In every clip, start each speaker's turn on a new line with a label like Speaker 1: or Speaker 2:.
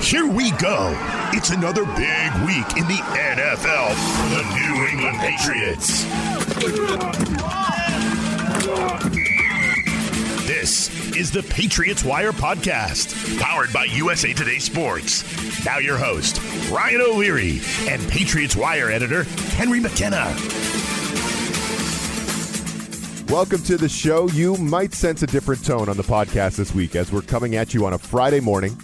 Speaker 1: Here we go. It's another big week in the NFL for the New England Patriots. This is the Patriots Wire Podcast, powered by USA Today Sports. Now, your host, Ryan O'Leary, and Patriots Wire editor, Henry McKenna.
Speaker 2: Welcome to the show. You might sense a different tone on the podcast this week as we're coming at you on a Friday morning,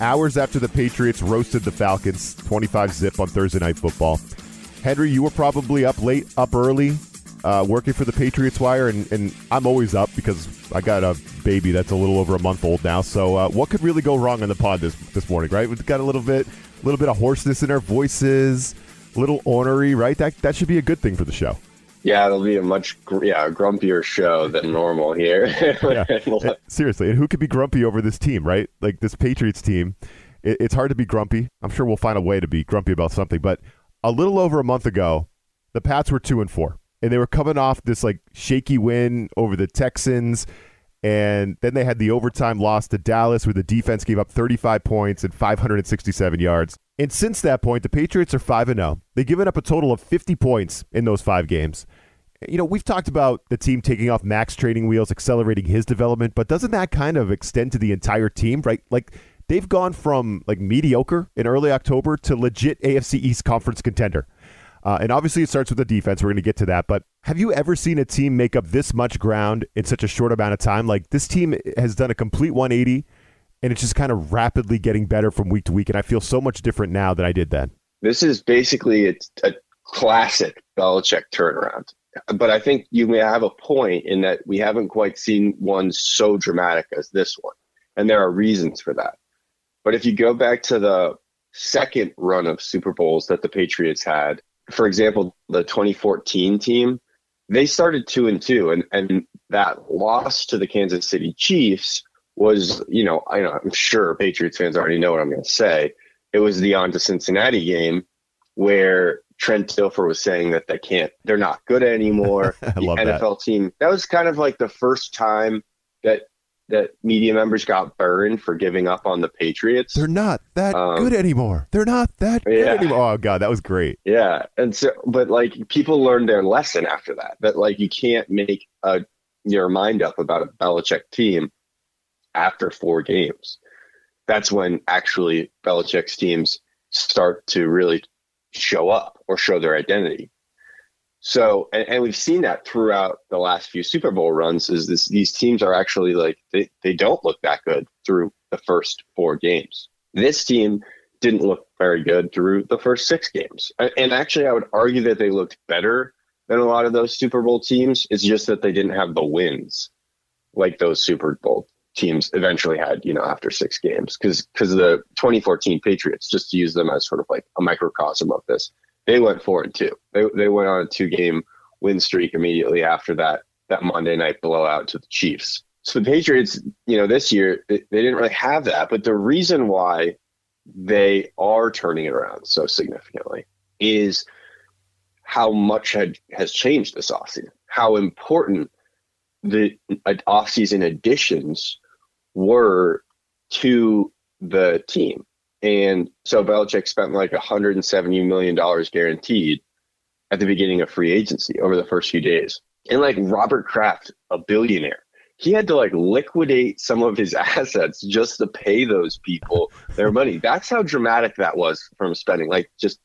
Speaker 2: hours after the Patriots roasted the Falcons 25 zip on Thursday Night Football. Henry, you were probably up late, up early, uh, working for the Patriots Wire, and, and, I'm always up because I got a baby that's a little over a month old now. So, uh, what could really go wrong in the pod this this morning? Right, we've got a little bit, a little bit of hoarseness in our voices, a little ornery. Right, that that should be a good thing for the show.
Speaker 3: Yeah, it'll be a much yeah grumpier show than mm-hmm. normal here.
Speaker 2: yeah. Seriously, and who could be grumpy over this team? Right, like this Patriots team. It, it's hard to be grumpy. I'm sure we'll find a way to be grumpy about something. But a little over a month ago, the Pats were two and four and they were coming off this like shaky win over the Texans. And then they had the overtime loss to Dallas, where the defense gave up 35 points and 567 yards. And since that point, the Patriots are 5 0. They've given up a total of 50 points in those five games. You know, we've talked about the team taking off Mac's training wheels, accelerating his development, but doesn't that kind of extend to the entire team, right? Like, they've gone from like mediocre in early October to legit AFC East conference contender. Uh, and obviously, it starts with the defense. We're going to get to that. But have you ever seen a team make up this much ground in such a short amount of time? Like this team has done a complete 180, and it's just kind of rapidly getting better from week to week. And I feel so much different now than I did then.
Speaker 3: This is basically a, a classic Belichick turnaround. But I think you may have a point in that we haven't quite seen one so dramatic as this one. And there are reasons for that. But if you go back to the second run of Super Bowls that the Patriots had, for example, the 2014 team, they started two and two, and and that loss to the Kansas City Chiefs was, you know, I know I'm sure Patriots fans already know what I'm going to say. It was the on to Cincinnati game where Trent Dilfer was saying that they can't, they're not good anymore. the NFL
Speaker 2: that.
Speaker 3: team. That was kind of like the first time that that media members got burned for giving up on the Patriots.
Speaker 2: They're not that um, good anymore. They're not that good anymore. Oh god, that was great.
Speaker 3: Yeah, and so, but like people learned their lesson after that. That like you can't make a your mind up about a Belichick team after four games. That's when actually Belichick's teams start to really show up or show their identity. So, and, and, we've seen that throughout the last few Super Bowl runs is this, these teams are actually like, they, they don't look that good through the first four games. This team didn't look very good through the first six games. And actually, I would argue that they looked better than a lot of those Super Bowl teams. It's just that they didn't have the wins like those Super Bowl teams eventually had, you know, after six games. Because because the 2014 Patriots, just to use them as sort of like a microcosm of this, they went four and two. They they went on a two game win streak immediately after that that Monday night blowout to the Chiefs. So the Patriots, you know, this year they, they didn't really have that. But the reason why they are turning it around so significantly is how much had, has changed this offseason, how important the uh, offseason additions were to the team. And so Belichick spent like $170 million guaranteed at the beginning of free agency over the first few days. And like Robert Kraft, a billionaire, he had to like liquidate some of his assets just to pay those people their money. That's how dramatic that was from spending, like just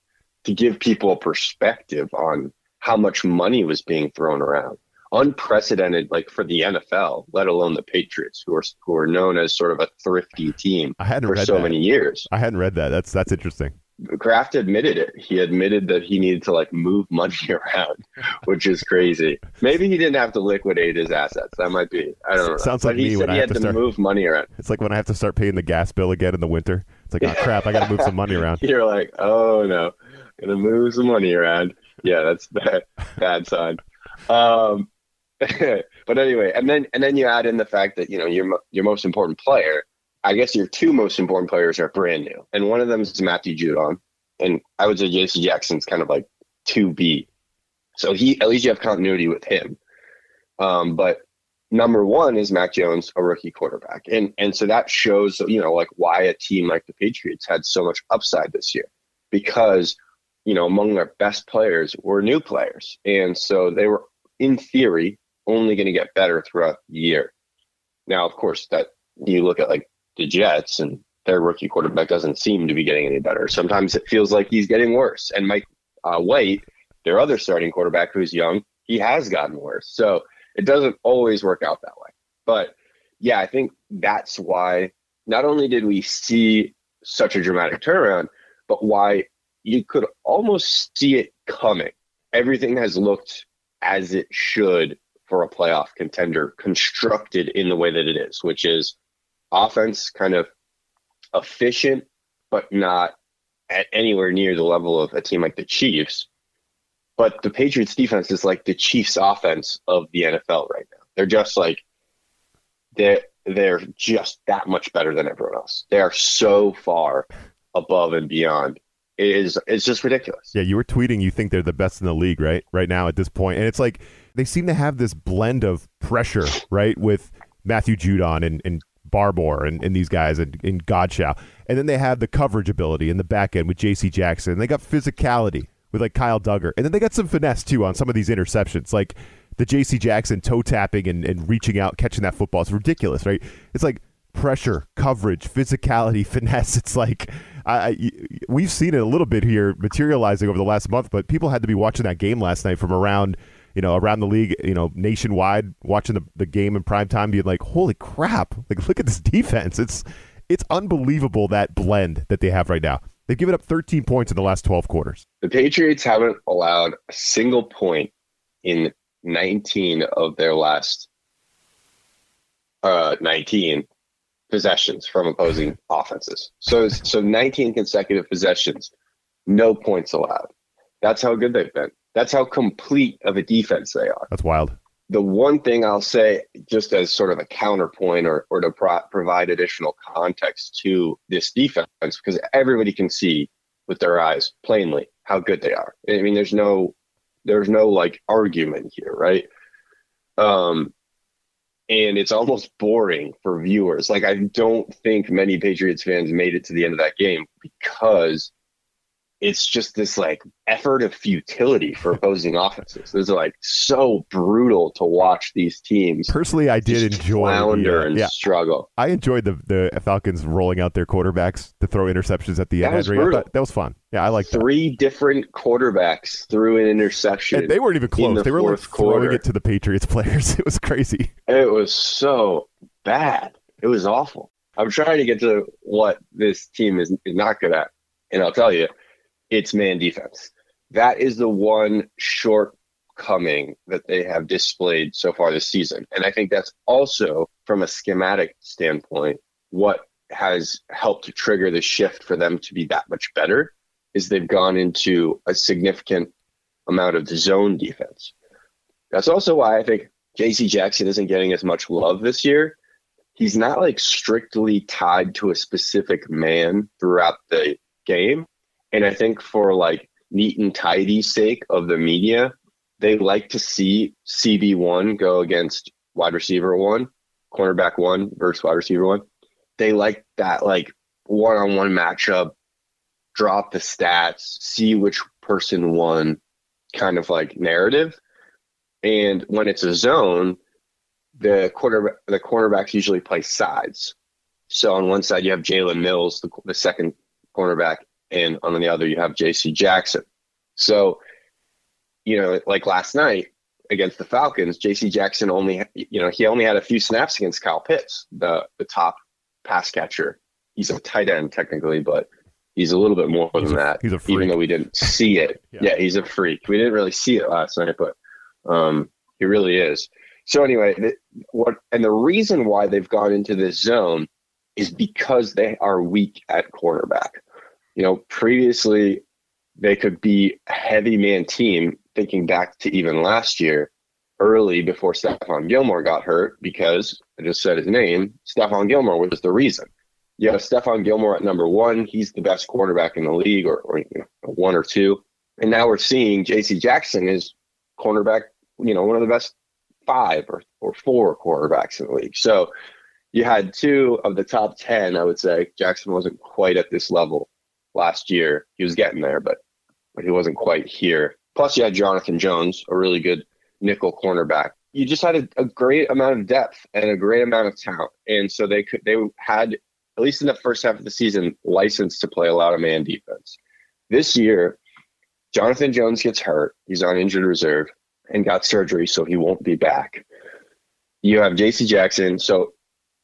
Speaker 3: to give people a perspective on how much money was being thrown around unprecedented like for the NFL, let alone the Patriots, who are who are known as sort of a thrifty team
Speaker 2: I hadn't
Speaker 3: for
Speaker 2: read
Speaker 3: so
Speaker 2: that.
Speaker 3: many years.
Speaker 2: I hadn't read that. That's that's interesting.
Speaker 3: Kraft admitted it. He admitted that he needed to like move money around, which is crazy. Maybe he didn't have to liquidate his assets. That might be. I don't know.
Speaker 2: Sounds like
Speaker 3: he
Speaker 2: me
Speaker 3: said
Speaker 2: when
Speaker 3: he
Speaker 2: I have
Speaker 3: had
Speaker 2: to
Speaker 3: to
Speaker 2: start-
Speaker 3: move money around.
Speaker 2: It's like when I have to start paying the gas bill again in the winter. It's like, oh crap, I got to move some money around.
Speaker 3: You're like, oh no, I'm gonna move some money around. Yeah, that's bad, bad sign. Um, but anyway, and then and then you add in the fact that you know your your most important player. I guess your two most important players are brand new, and one of them is Matthew Judon, and I would say J.C. Jackson's kind of like two B. So he at least you have continuity with him. Um, but number one is Mac Jones, a rookie quarterback, and and so that shows you know like why a team like the Patriots had so much upside this year because you know among their best players were new players, and so they were in theory only going to get better throughout the year. Now, of course, that you look at like the Jets and their rookie quarterback doesn't seem to be getting any better. Sometimes it feels like he's getting worse. And Mike uh, White, their other starting quarterback who's young, he has gotten worse. So it doesn't always work out that way. But yeah, I think that's why not only did we see such a dramatic turnaround, but why you could almost see it coming. Everything has looked as it should for a playoff contender constructed in the way that it is, which is offense kind of efficient, but not at anywhere near the level of a team like the Chiefs. But the Patriots defense is like the Chiefs offense of the NFL right now. They're just like they're they're just that much better than everyone else. They are so far above and beyond. Is it's just ridiculous.
Speaker 2: Yeah, you were tweeting you think they're the best in the league, right? Right now at this point. And it's like they seem to have this blend of pressure, right? With Matthew Judon and, and Barmore and, and these guys and, and Godchaux. And then they have the coverage ability in the back end with JC Jackson. And they got physicality with like Kyle Dugger. And then they got some finesse too on some of these interceptions. Like the JC Jackson toe tapping and, and reaching out, catching that football. It's ridiculous, right? It's like pressure, coverage, physicality, finesse. It's like I, I, we've seen it a little bit here materializing over the last month, but people had to be watching that game last night from around, you know, around the league, you know, nationwide, watching the, the game in prime time, being like, "Holy crap! Like, look at this defense! It's it's unbelievable that blend that they have right now. They've given up 13 points in the last 12 quarters.
Speaker 3: The Patriots haven't allowed a single point in 19 of their last uh, 19 possessions from opposing offenses. So so 19 consecutive possessions, no points allowed. That's how good they've been. That's how complete of a defense they are.
Speaker 2: That's wild.
Speaker 3: The one thing I'll say, just as sort of a counterpoint or, or to pro- provide additional context to this defense, because everybody can see with their eyes plainly how good they are. I mean, there's no, there's no like argument here, right? Um, and it's almost boring for viewers. Like I don't think many Patriots fans made it to the end of that game because it's just this like effort of futility for opposing offenses. It's like so brutal to watch these teams.
Speaker 2: Personally, I did enjoy
Speaker 3: flounder
Speaker 2: the, uh,
Speaker 3: and
Speaker 2: yeah,
Speaker 3: struggle.
Speaker 2: I enjoyed the the Falcons rolling out their quarterbacks to throw interceptions at the
Speaker 3: That
Speaker 2: end.
Speaker 3: was brutal.
Speaker 2: that was fun. Yeah, I like that.
Speaker 3: Three different quarterbacks threw an interception.
Speaker 2: And they weren't even close.
Speaker 3: the
Speaker 2: They were like throwing
Speaker 3: quarter.
Speaker 2: it to the Patriots players. It was crazy.
Speaker 3: It was so bad. It was awful. I'm trying to get to what this team is, is not good at. And I'll tell you, it's man defense. That is the one shortcoming that they have displayed so far this season. And I think that's also, from a schematic standpoint, what has helped to trigger the shift for them to be that much better is they've gone into a significant amount of zone defense. That's also why I think JC Jackson isn't getting as much love this year. He's not like strictly tied to a specific man throughout the game. And I think for like neat and tidy sake of the media, they like to see CB1 go against wide receiver one, cornerback one versus wide receiver one. They like that like one on one matchup, drop the stats, see which person won kind of like narrative. And when it's a zone, the quarter the cornerbacks usually play sides. So on one side you have Jalen Mills, the, the second cornerback, and on the other you have J.C. Jackson. So, you know, like last night against the Falcons, J.C. Jackson only you know he only had a few snaps against Kyle Pitts, the the top pass catcher. He's a tight end technically, but He's a little bit more
Speaker 2: He's
Speaker 3: than
Speaker 2: a-
Speaker 3: that.
Speaker 2: he's a freak.
Speaker 3: even though we didn't see it.
Speaker 2: Yeah.
Speaker 3: yeah. he's a freak. We didn't really see it last night, but um, he really is. So anyway, th- what and the reason why they've gone into this zone is because they are weak at cornerback. You know, previously they could be a heavy man team. Thinking back to even last year, early before Stephon Gilmore got hurt, because I just said his name. Stephon Gilmore was the reason you have Stephon Gilmore at number one. He's the best quarterback in the league, or, or you know, one or two. And now we're seeing J.C. Jackson is cornerback, you know, one of the best five or, or four quarterbacks in the league. So you had two of the top 10, I would say. Jackson wasn't quite at this level last year. He was getting there, but, but he wasn't quite here. Plus, you had Jonathan Jones, a really good nickel cornerback. You just had a, a great amount of depth and a great amount of talent. And so they could, they had at least in the first half of the season, licensed to play a lot of man defense. This year, Jonathan Jones gets hurt. He's on injured reserve and got surgery, so he won't be back. You have J.C. Jackson. So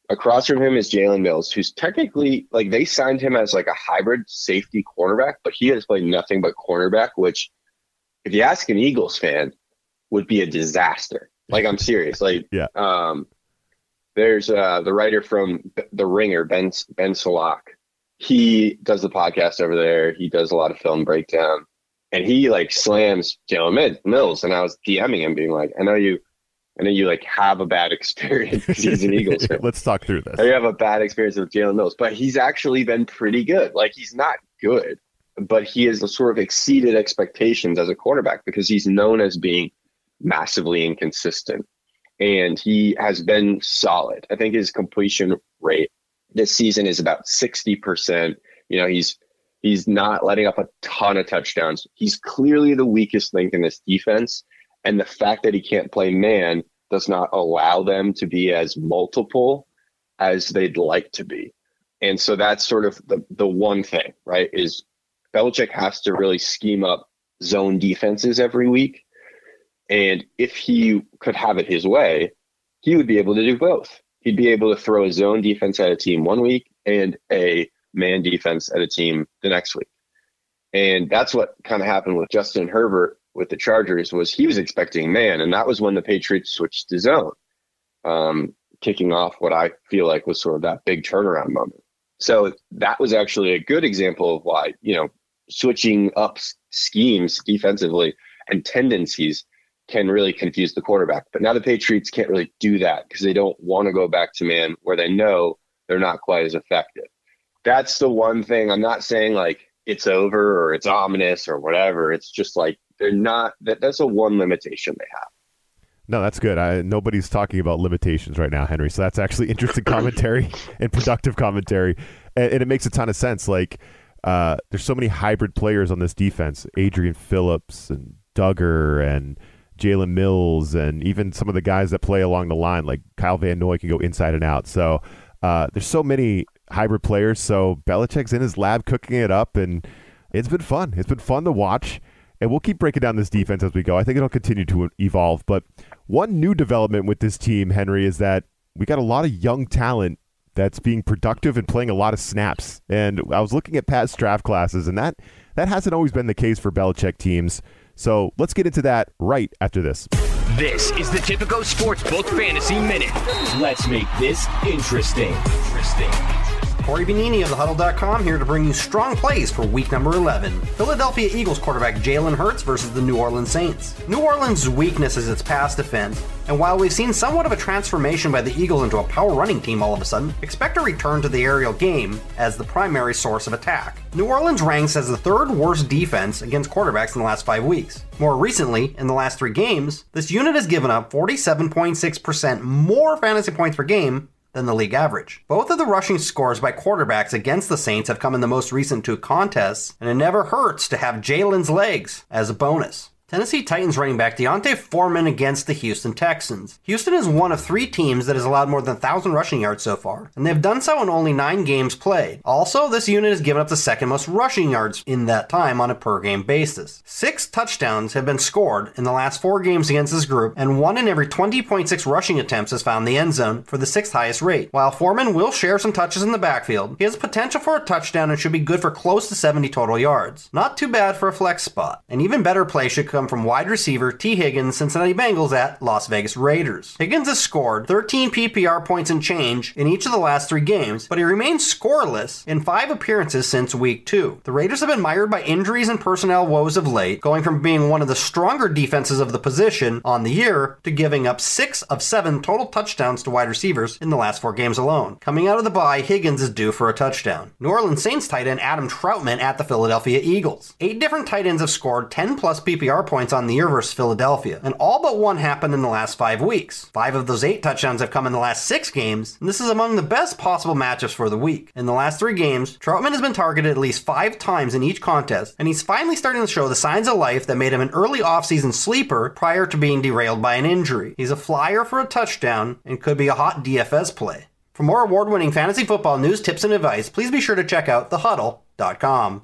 Speaker 3: across from him is Jalen Mills, who's technically like they signed him as like a hybrid safety cornerback, but he has played nothing but cornerback, which, if you ask an Eagles fan, would be a disaster. Like I'm serious. Like
Speaker 2: Yeah.
Speaker 3: um, there's uh, the writer from The Ringer, Ben Ben Solak. He does the podcast over there. He does a lot of film breakdown, and he like slams Jalen Mills. And I was DMing him, being like, "I know you, I then you like have a bad experience. he's an Eagles fan.
Speaker 2: Let's talk through this.
Speaker 3: You have a bad experience with Jalen Mills, but he's actually been pretty good. Like he's not good, but he has sort of exceeded expectations as a quarterback because he's known as being massively inconsistent. And he has been solid. I think his completion rate this season is about 60%. You know, he's he's not letting up a ton of touchdowns. He's clearly the weakest link in this defense. And the fact that he can't play man does not allow them to be as multiple as they'd like to be. And so that's sort of the, the one thing, right? Is Belichick has to really scheme up zone defenses every week. And if he could have it his way, he would be able to do both. He'd be able to throw a zone defense at a team one week and a man defense at a team the next week. And that's what kind of happened with Justin Herbert with the Chargers was he was expecting man, and that was when the Patriots switched to zone, um, kicking off what I feel like was sort of that big turnaround moment. So that was actually a good example of why you know switching up schemes defensively and tendencies can really confuse the quarterback. But now the Patriots can't really do that because they don't want to go back to man where they know they're not quite as effective. That's the one thing I'm not saying like it's over or it's ominous or whatever. It's just like they're not that that's a one limitation they have.
Speaker 2: No, that's good. I, nobody's talking about limitations right now, Henry. So that's actually interesting commentary and productive commentary, and, and it makes a ton of sense. Like, uh, there's so many hybrid players on this defense: Adrian Phillips and Dugger and Jalen Mills, and even some of the guys that play along the line, like Kyle Van Noy, can go inside and out. So uh, there's so many hybrid players. So Belichick's in his lab cooking it up, and it's been fun. It's been fun to watch. And we'll keep breaking down this defense as we go. I think it'll continue to evolve. But one new development with this team, Henry, is that we got a lot of young talent that's being productive and playing a lot of snaps. And I was looking at past draft classes, and that that hasn't always been the case for Belichick teams. So let's get into that right after this.
Speaker 4: This is the Tipico Sportsbook Fantasy Minute. Let's make this interesting. Interesting.
Speaker 5: Corey Benini of thehuddle.com here to bring you strong plays for week number 11. Philadelphia Eagles quarterback Jalen Hurts versus the New Orleans Saints. New Orleans' weakness is its pass defense, and while we've seen somewhat of a transformation by the Eagles into a power running team all of a sudden, expect a return to the aerial game as the primary source of attack. New Orleans ranks as the third worst defense against quarterbacks in the last five weeks. More recently, in the last three games, this unit has given up 47.6% more fantasy points per game than the league average. Both of the rushing scores by quarterbacks against the Saints have come in the most recent two contests, and it never hurts to have Jalen's legs as a bonus. Tennessee Titans running back D'Onta Foreman against the Houston Texans. Houston is one of three teams that has allowed more than 1,000 rushing yards so far, and they've done so in only nine games played. Also, this unit has given up the second most rushing yards in that time on a per game basis. Six touchdowns have been scored in the last four games against this group, and one in every 20.6 rushing attempts has found the end zone for the sixth highest rate. While Foreman will share some touches in the backfield, he has potential for a touchdown and should be good for close to 70 total yards. Not too bad for a flex spot. An even better play should come from wide receiver Tee Higgins, Cincinnati Bengals at Las Vegas Raiders. Higgins has scored 13 PPR points and change in each of the last three games, but he remains scoreless in five appearances since week two. The Raiders have been mired by injuries and personnel woes of late, going from being one of the stronger defenses of the position on the year to giving up six of seven total touchdowns to wide receivers in the last four games alone. Coming out of the bye, Higgins is due for a touchdown. New Orleans Saints tight end Adam Trautman at the Philadelphia Eagles. Eight different tight ends have scored 10 plus PPR points on the year versus Philadelphia, and all but one happened in the last five weeks. Five of those eight touchdowns have come in the last six games, and this is among the best possible matchups for the week. In the last three games, Trautman has been targeted at least five times in each contest, and he's finally starting to show the signs of life that made him an early offseason sleeper prior to being derailed by an injury. He's a flyer for a touchdown and could be a hot DFS play. For more award winning fantasy football news, tips, and advice, please be sure to check out thehuddle.com.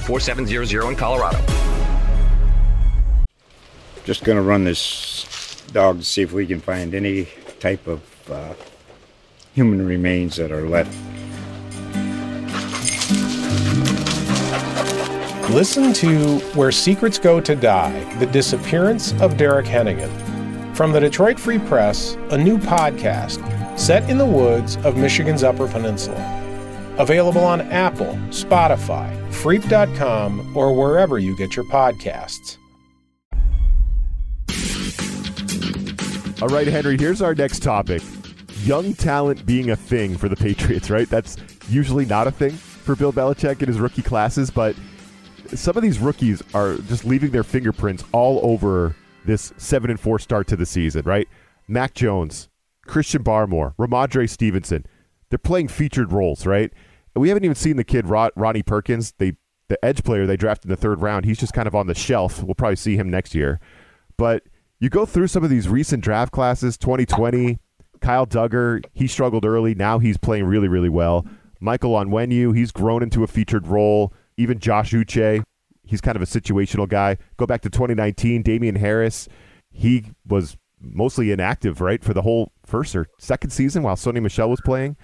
Speaker 4: 4700 in Colorado.
Speaker 6: Just going to run this dog to see if we can find any type of uh, human remains that are left.
Speaker 7: Listen to Where Secrets Go to Die The Disappearance of Derek Hennigan. From the Detroit Free Press, a new podcast set in the woods of Michigan's Upper Peninsula. Available on Apple, Spotify, Freep.com, or wherever you get your podcasts.
Speaker 2: All right, Henry, here's our next topic. Young talent being a thing for the Patriots, right? That's usually not a thing for Bill Belichick in his rookie classes, but some of these rookies are just leaving their fingerprints all over this 7 and 4 start to the season, right? Mac Jones, Christian Barmore, Rhamondre Stevenson. They're playing featured roles, right? We haven't even seen the kid Rod, Ronnie Perkins, they the edge player they drafted in the third round. He's just kind of on the shelf. We'll probably see him next year. But you go through some of these recent draft classes, 2020, Kyle Dugger, he struggled early. Now he's playing really, really well. Michael Onwenu, he's grown into a featured role. Even Josh Uche, he's kind of a situational guy. Go back to 2019, Damien Harris, he was mostly inactive, right, for the whole first or second season while Sony Michel was playing.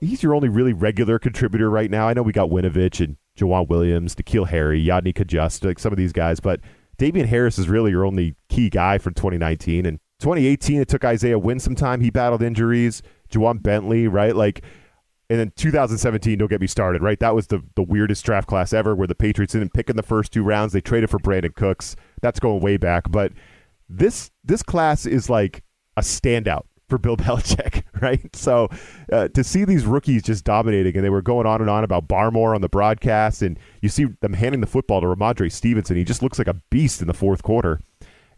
Speaker 2: He's your only really regular contributor right now. I know we got Winovich and Joejuan Williams, N'Keal Harry, Yodny Cajuste, like some of these guys, but Damien Harris is really your only key guy for 2019. And 2018, it took Isaiah Wynn some time. He battled injuries. Ja'Whaun Bentley, right? Like, and then 2017, don't get me started, right? That was the, the weirdest draft class ever where the Patriots didn't pick in the first two rounds. They traded for Brandin Cooks. That's going way back. But this this class is like a standout for Bill Belichick, right? So uh, to see these rookies just dominating, and they were going on and on about Barmore on the broadcast, and you see them handing the football to Rhamondre Stevenson. He just looks like a beast in the fourth quarter.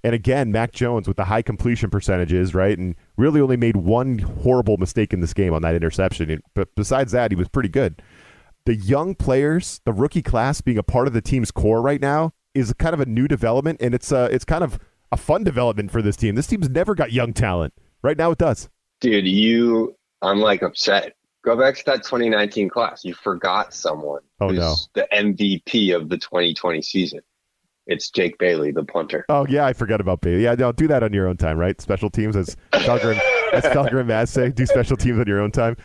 Speaker 2: And again, Mac Jones with the high completion percentages, right? And really only made one horrible mistake in this game on that interception. But besides that, he was pretty good. The young players, the rookie class being a part of the team's core right now is kind of a new development, and it's uh, it's kind of a fun development for this team. This team's never got young talent. Right now, it does.
Speaker 3: Dude, you, I'm like upset. Go back to that 2019 class. You forgot someone.
Speaker 2: Oh no,
Speaker 3: the MVP of the 2020 season. It's Jake Bailey, the punter.
Speaker 2: Oh yeah, I forgot about Bailey. Yeah, no, do that on your own time, right? Special teams as Felger and, as Felger and say, do special teams on your own time.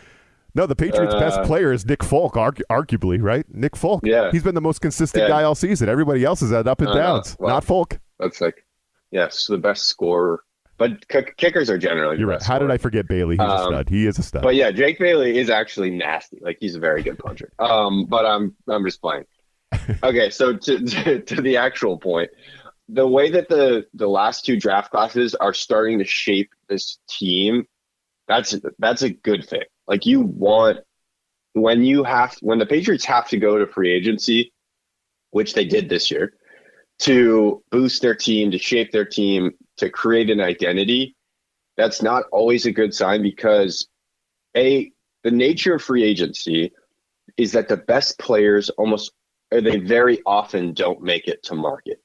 Speaker 2: No, the Patriots' uh, best player is Nick Folk, argu- arguably, right? Nick Folk.
Speaker 3: Yeah,
Speaker 2: he's been the most consistent yeah. guy all season. Everybody else is at up and uh, downs. Well, not Folk.
Speaker 3: That's like, yes, the best scorer but kickers are generally.
Speaker 2: You're right. How did I forget Bailey? He's um, a stud. He is a stud.
Speaker 3: But yeah, Jake Bailey is actually nasty. Like he's a very good puncher. Um, but I'm I'm just playing. okay, so to, to, to the actual point, the way that the the last two draft classes are starting to shape this team, that's that's a good thing. Like you want when you have when the Patriots have to go to free agency, which they did this year, to boost their team, to shape their team, to create an identity, that's not always a good sign because a the nature of free agency is that the best players almost or they very often don't make it to market.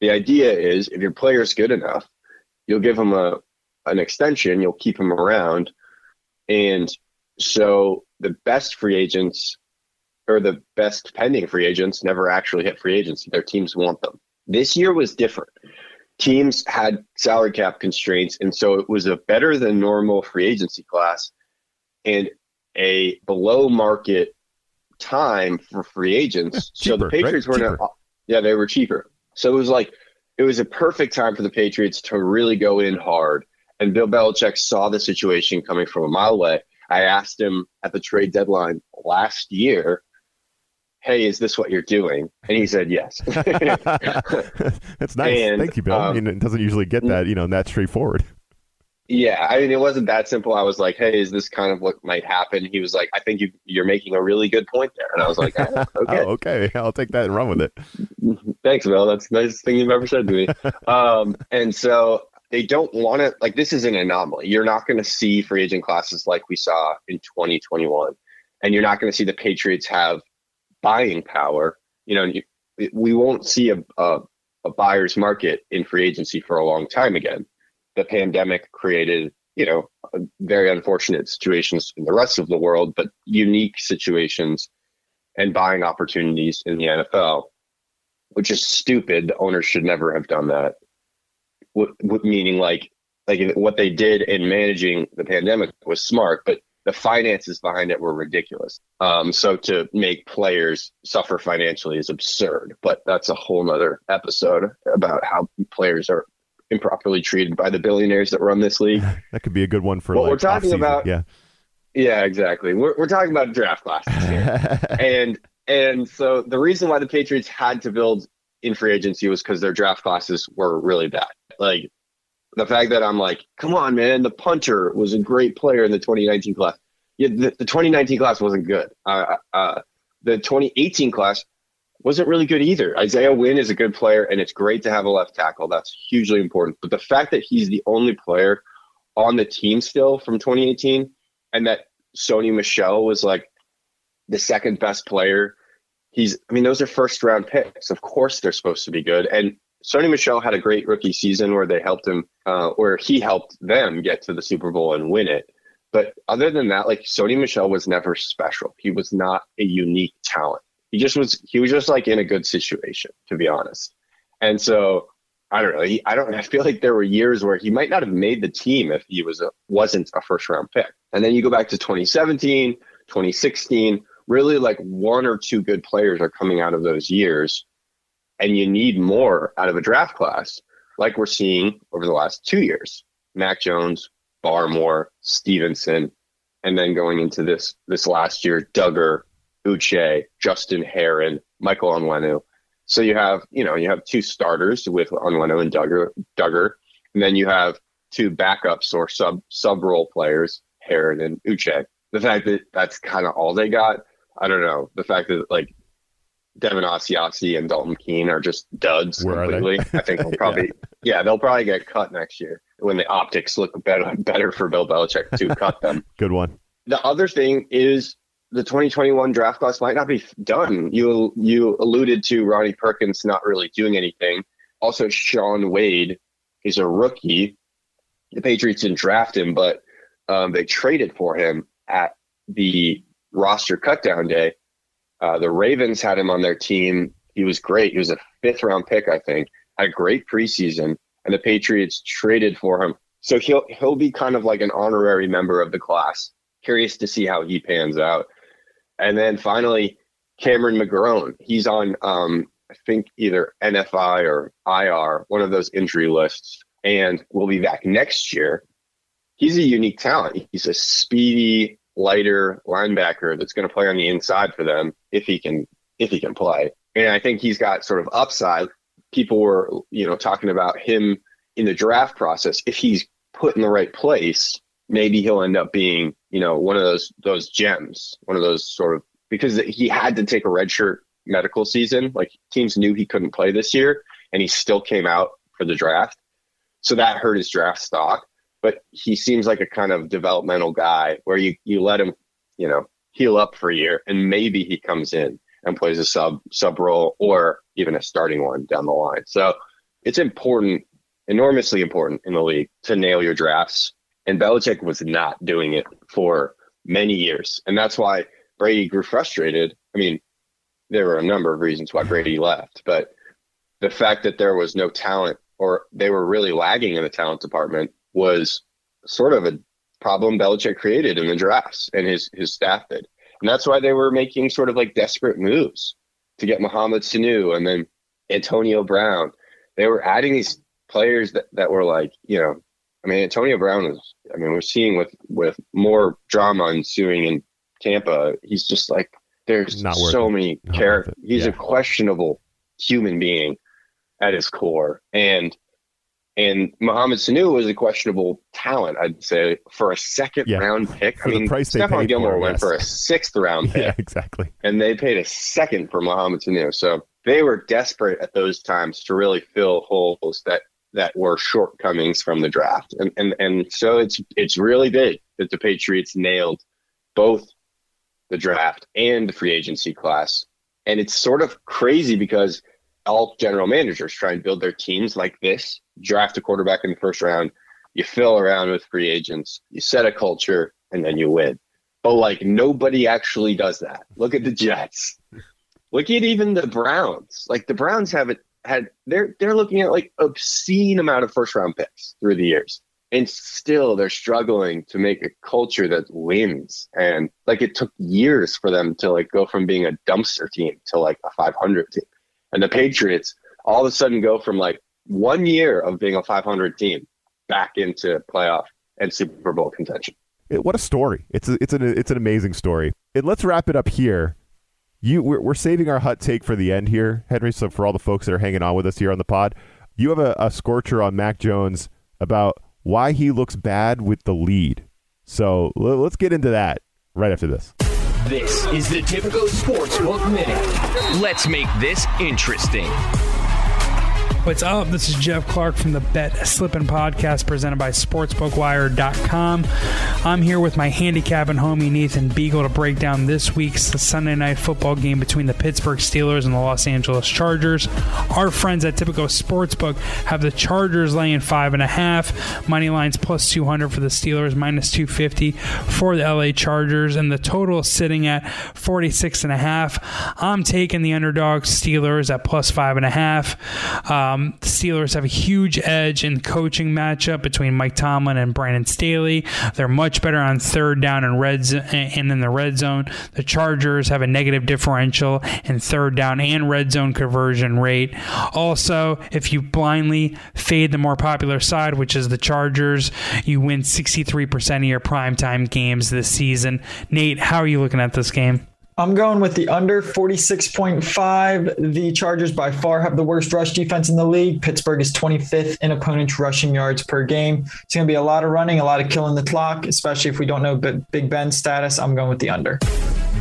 Speaker 3: The idea is if your player is good enough, you'll give them a an extension, you'll keep them around, and so the best free agents or the best pending free agents never actually hit free agency. Their teams want them. This year was different. Teams had salary cap constraints, and so it was a better than normal free agency class and a below market time for free agents.
Speaker 2: Cheaper,
Speaker 3: so the Patriots
Speaker 2: right?
Speaker 3: weren't, yeah, they were cheaper. So it was like, it was a perfect time for the Patriots to really go in hard. And Bill Belichick saw the situation coming from a mile away. I asked him at the trade deadline last year, Hey, is this what you're doing? And he said yes.
Speaker 2: That's nice.
Speaker 3: And,
Speaker 2: Thank you, Bill. I
Speaker 3: um,
Speaker 2: mean, it doesn't usually get that, you know, that straightforward.
Speaker 3: Yeah, I mean, it wasn't that simple. I was like, "Hey, is this kind of what might happen?" He was like, "I think you, you're making a really good point there," and I was like, "Ah, "Okay,
Speaker 2: Oh, okay. I'll take that and run with it.
Speaker 3: thanks, Bill. That's the nicest thing you've ever said to me." um, and so they don't want to like this is an anomaly. You're not going to see free agent classes like we saw in 2021, and you're not going to see the Patriots have buying power. You know, we won't see a, a a buyer's market in free agency for a long time again. The pandemic created, you know, very unfortunate situations in the rest of the world, but unique situations and buying opportunities in the NFL, which is stupid. The owners should never have done that. What, what meaning like like what they did in managing the pandemic was smart, but the finances behind it were ridiculous. Um, so to make players suffer financially is absurd. But that's a whole nother episode about how players are improperly treated by the billionaires that run this league.
Speaker 2: That could be a good one for
Speaker 3: What
Speaker 2: like
Speaker 3: we're talking
Speaker 2: off-season.
Speaker 3: about-
Speaker 2: Yeah.
Speaker 3: Yeah, exactly. We're we're talking about draft classes here. and and so the reason why the Patriots had to build in free agency was because their draft classes were really bad. Like the fact that I'm like, come on, man, the punter was a great player in the 2019 class. Yeah, the, the 2019 class wasn't good. Uh, uh, the 2018 class wasn't really good either. Isaiah Wynn is a good player, and it's great to have a left tackle. That's hugely important. But the fact that he's the only player on the team still from 2018, and that Sony Michel was like the second best player. He's, I mean, those are first round picks. Of course, they're supposed to be good. And Sony Michel had a great rookie season where they helped him, uh, where he helped them get to the Super Bowl and win it. But other than that, like Sony Michel was never special. He was not a unique talent. He just was. He was just like in a good situation, to be honest. And so I don't know. He, I don't. I feel like there were years where he might not have made the team if he was a wasn't a first round pick. And then you go back to 2017, 2016. Really, like one or two good players are coming out of those years, and you need more out of a draft class, like we're seeing over the last two years. Mac Jones, Barmore, Stevenson, and then going into this this last year, Dugger, Uche, Justin Herron, Michael Onwenu. So you have, you know, you have two starters with Onwenu and Dugger, Dugger, and then you have two backups or sub sub role players, Herron and Uche. The fact that that's kind of all they got, I don't know. The fact that like Devin Asiasi and Dalton Keene are just duds
Speaker 2: Where
Speaker 3: completely. I think they'll probably, yeah. they'll probably get cut next year when the optics look better better for Bill Belichick to cut them.
Speaker 2: Good one.
Speaker 3: The other thing is the 2021 draft class might not be done. You you alluded to Ronnie Perkins not really doing anything. Also, Shaun Wade is a rookie. The Patriots didn't draft him, but um, they traded for him at the roster cutdown day. Uh, the Ravens had him on their team. He was great. He was a fifth round pick, I think. Had a great preseason, and the Patriots traded for him. So he'll he'll be kind of like an honorary member of the class. Curious to see how he pans out. And then finally, Cameron McGrone. He's on, um, I think, either NFI or IR, one of those injury lists, and will be back next year. He's a unique talent. He's a speedy, lighter linebacker that's going to play on the inside for them if he can if he can play. And I think he's got sort of upside people were, you know, talking about him in the draft process. If he's put in the right place, maybe he'll end up being, you know, one of those those gems, one of those sort of because he had to take a redshirt medical season. Like teams knew he couldn't play this year, and he still came out for the draft. So that hurt his draft stock. But he seems like a kind of developmental guy where you you let him, you know, heal up for a year, and maybe he comes in and plays a sub sub role or even a starting one down the line. So it's important, enormously important in the league to nail your drafts. And Belichick was not doing it for many years, and that's why Brady grew frustrated. I mean, there were a number of reasons why Brady left, but the fact that there was no talent or they were really lagging in the talent department was sort of a problem Belichick created in the drafts and his his staff did. And that's why they were making sort of like desperate moves to get Mohamed Sanu and then Antonio Brown. They were adding these players that, that were like, you know, I mean, Antonio Brown is, I mean, we're seeing with, with more drama ensuing in Tampa. He's just like, there's Not so many characters. He's yeah. a questionable human being at his core. And and Mohamed Sanu was a questionable talent, I'd say, for a second yeah. round pick.
Speaker 2: For
Speaker 3: I mean,
Speaker 2: price
Speaker 3: Stephon Gilmore
Speaker 2: for,
Speaker 3: went
Speaker 2: yes.
Speaker 3: for a sixth round pick.
Speaker 2: yeah, exactly.
Speaker 3: And they paid a second for Mohamed Sanu. So they were desperate at those times to really fill holes that that were shortcomings from the draft. And and and so it's it's really big that the Patriots nailed both the draft and the free agency class. And it's sort of crazy because all general managers try and build their teams like this. Draft a quarterback in the first round you fill around with free agents you set a culture and then you win. But like nobody actually does that. Look at the jets. Look at even the browns. Like the browns haven't had they're they're looking at like obscene amount of first round picks through the years. And still they're struggling to make a culture that wins. And like it took years for them to like go from being a dumpster team to like a 500 team and the Patriots all of a sudden go from like one year of being a 500 team back into playoff and Super Bowl contention.
Speaker 2: It, what a story! It's a, it's an it's an amazing story. And let's wrap it up here. You we're, we're saving our hot take for the end here, Henry. So for all the folks that are hanging on with us here on the pod, you have a, a scorcher on Mac Jones about why he looks bad with the lead. So let's get into that right after this.
Speaker 4: This is the Tipico Sportsbook Minute. Let's make this interesting.
Speaker 8: What's up? This is Jeff Clark from the Bet Slippin' podcast presented by SportsbookWire.com. I'm here with my handicapping homie Nathan Beagle to break down this week's Sunday night football game between the Pittsburgh Steelers and the Los Angeles Chargers. Our friends at Tipico Sportsbook have the Chargers laying five and a half, money lines plus 200 for the Steelers, minus 250 for the LA Chargers, and the total is sitting at 46 and a half. I'm taking the underdog Steelers at plus five and a half. Uh, um, the Steelers have a huge edge in the coaching matchup between Mike Tomlin and Brandon Staley. They're much better on third down and red zo- and in the red zone. The Chargers have a negative differential in third down and red zone conversion rate. Also, if you blindly fade the more popular side, which is the Chargers, you win 63% of your primetime games this season. Nate, how are you looking at this game?
Speaker 9: I'm going with the under 46.5. The Chargers by far have the worst rush defense in the league. Pittsburgh is 25th in opponents' rushing yards per game. It's going to be a lot of running, a lot of killing the clock, especially if we don't know Big Ben's status. I'm going with the under.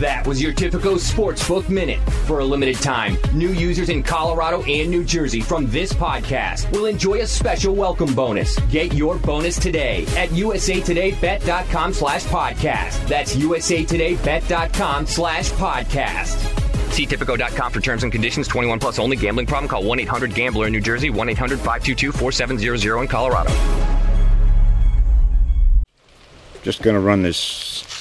Speaker 4: That was your Tipico Sportsbook Minute. For a limited time, new users in Colorado and New Jersey from this podcast will enjoy a special welcome bonus. Get your bonus today at usatodaybet.com slash podcast. That's usatodaybet.com slash podcast. See Tipico.com for terms and conditions. 21 plus only. Gambling problem? Call 1-800-GAMBLER in New Jersey. 1-800-522-4700 in Colorado.
Speaker 6: Just going to run this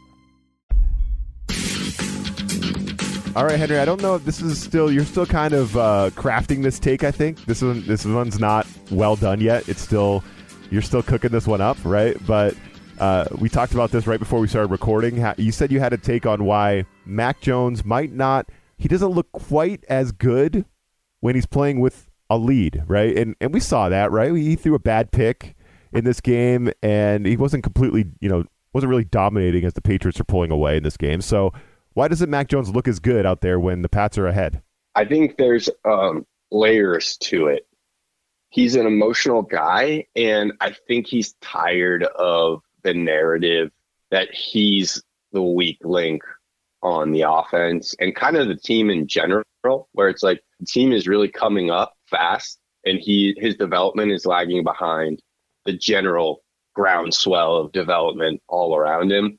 Speaker 2: All right, Henry. I don't know if this is still you're still kind of uh, crafting this take. I think this one this one's not well done yet. It's still you're still cooking this one up, right? But uh, we talked about this right before we started recording. You said you had a take on why Mac Jones might not. He doesn't look quite as good when he's playing with a lead, right? And and we saw that, right? He threw a bad pick in this game, and he wasn't completely, you know, wasn't really dominating as the Patriots are pulling away in this game. So why doesn't Mac Jones look as good out there when the Pats are ahead?
Speaker 3: I think there's um, layers to it. He's an emotional guy, and I think he's tired of the narrative that he's the weak link on the offense and kind of the team in general, where it's like the team is really coming up fast and he his development is lagging behind the general groundswell of development all around him.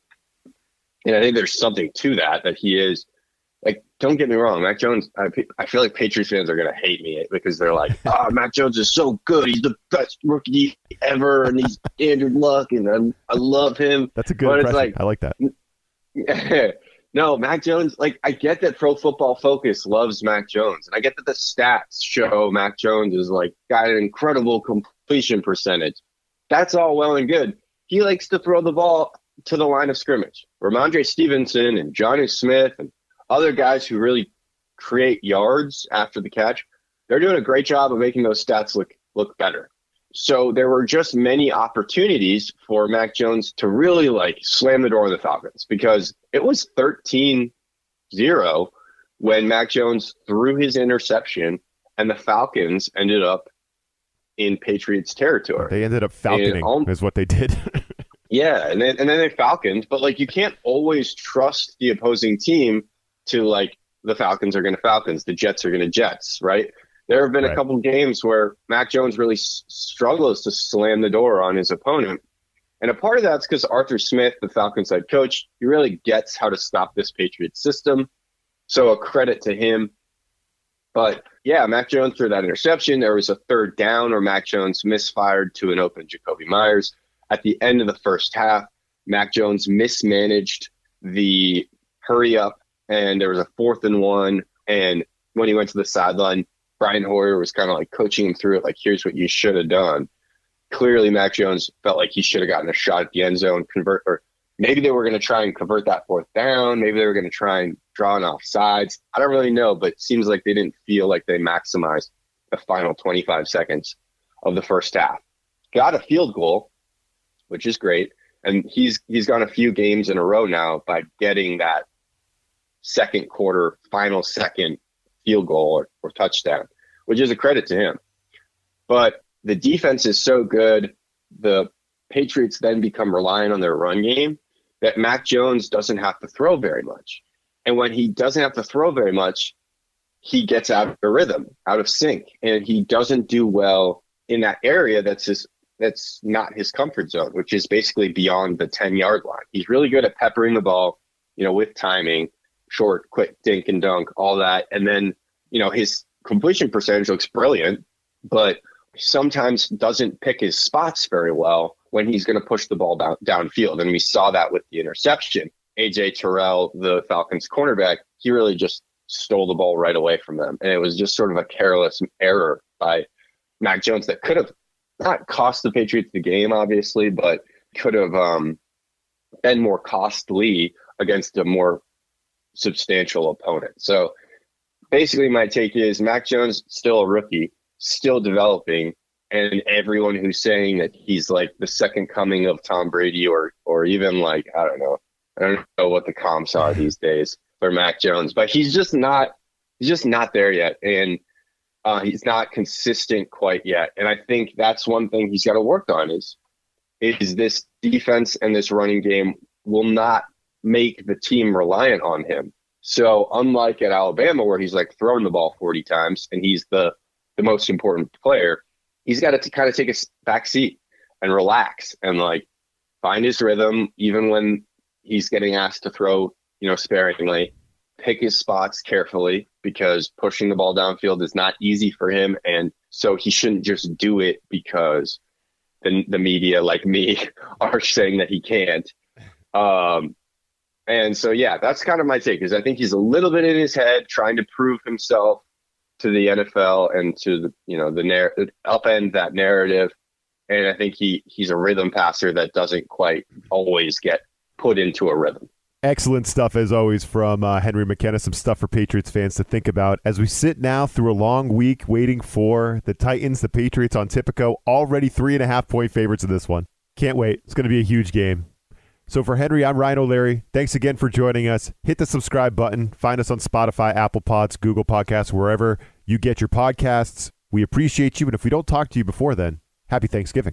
Speaker 3: And I think there's something to that that he is like. Don't get me wrong, Mac Jones. I, I feel like Patriots fans are gonna hate me because they're like, "Oh, Mac Jones is so good. He's the best rookie ever, and he's Andrew Luck, and I, I love him."
Speaker 2: That's a good but impression. Like, I like that.
Speaker 3: no, Mac Jones. Like, I get that Pro Football Focus loves Mac Jones, and I get that the stats show Mac Jones is like got an incredible completion percentage. That's all well and good. He likes to throw the ball to the line of scrimmage. Rhamondre Stevenson and Jonnu Smith and other guys who really create yards after the catch, they're doing a great job of making those stats look look better. So there were just many opportunities for Mac Jones to really like slam the door on the Falcons because it was 13 0 when Mac Jones threw his interception and the Falcons ended up in Patriots territory.
Speaker 2: They ended up falconing um, is what they did.
Speaker 3: yeah, and then and then they falconed, but like you can't always trust the opposing team to like the Falcons are going to Falcons, the Jets are going to Jets, right? There have been right. a couple games where Mac Jones really s- struggles to slam the door on his opponent. And a part of that's because Arthur Smith, the Falcons head coach, he really gets how to stop this Patriot system. So a credit to him. But yeah, Mac Jones threw that interception. There was a third down where Mac Jones misfired to an open Jakobi Meyers. At the end of the first half, Mac Jones mismanaged the hurry up, and there was a fourth and one. And when he went to the sideline, Brian Hoyer was kind of like coaching him through it, like, here's what you should have done. Clearly, Mac Jones felt like he should have gotten a shot at the end zone, convert, or maybe they were going to try and convert that fourth down. Maybe they were going to try and draw an offsides. I don't really know, but it seems like they didn't feel like they maximized the final 25 seconds of the first half. Got a field goal, which is great. And he's he's gone a few games in a row now by getting that second quarter, final second field goal or, or touchdown, which is a credit to him. But the defense is so good. The Patriots then become reliant on their run game that Mac Jones doesn't have to throw very much. And when he doesn't have to throw very much, he gets out of rhythm, out of sync, and he doesn't do well in that area that's his that's not his comfort zone, which is basically beyond the 10 yard line. He's really good at peppering the ball, you know, with timing, short, quick dink and dunk, all that. And then, you know, his completion percentage looks brilliant, but sometimes doesn't pick his spots very well when he's going to push the ball down downfield. And we saw that with the interception. AJ Terrell, the Falcons cornerback, he really just stole the ball right away from them. And it was just sort of a careless error by Mac Jones that could have not cost the Patriots the game, obviously, but could have um, been more costly against a more substantial opponent. So basically, my take is Mac Jones still a rookie, still developing, and everyone who's saying that he's like the second coming of Tom Brady or or even like I don't know, I don't know what the comps are these days for Mac Jones, but he's just not he's just not there yet, and uh, he's not consistent quite yet. And I think that's one thing he's got to work on is is this defense and this running game will not make the team reliant on him. So unlike at Alabama where he's like throwing the ball 40 times and he's the the most important player, he's got to kind of take a back seat and relax and like find his rhythm even when he's getting asked to throw, you know, sparingly, pick his spots carefully because pushing the ball downfield is not easy for him. And so he shouldn't just do it because the, the media, like me, are saying that he can't. Um, and so, yeah, that's kind of my take. Is I think he's a little bit in his head, trying to prove himself to the NFL and to the you know the narr- upend that narrative. and I think he he's a rhythm passer that doesn't quite always get put into a rhythm.
Speaker 2: Excellent stuff as always from uh, Henry McKenna. Some stuff for Patriots fans to think about as we sit now through a long week waiting for the Titans, the Patriots on Tipico. Already three and a half point favorites in this one. Can't wait. It's going to be a huge game. So for Henry, I'm Ryan O'Leary. Thanks again for joining us. Hit the subscribe button. Find us on Spotify, Apple Pods, Google Podcasts, wherever you get your podcasts. We appreciate you. And if we don't talk to you before then, happy Thanksgiving.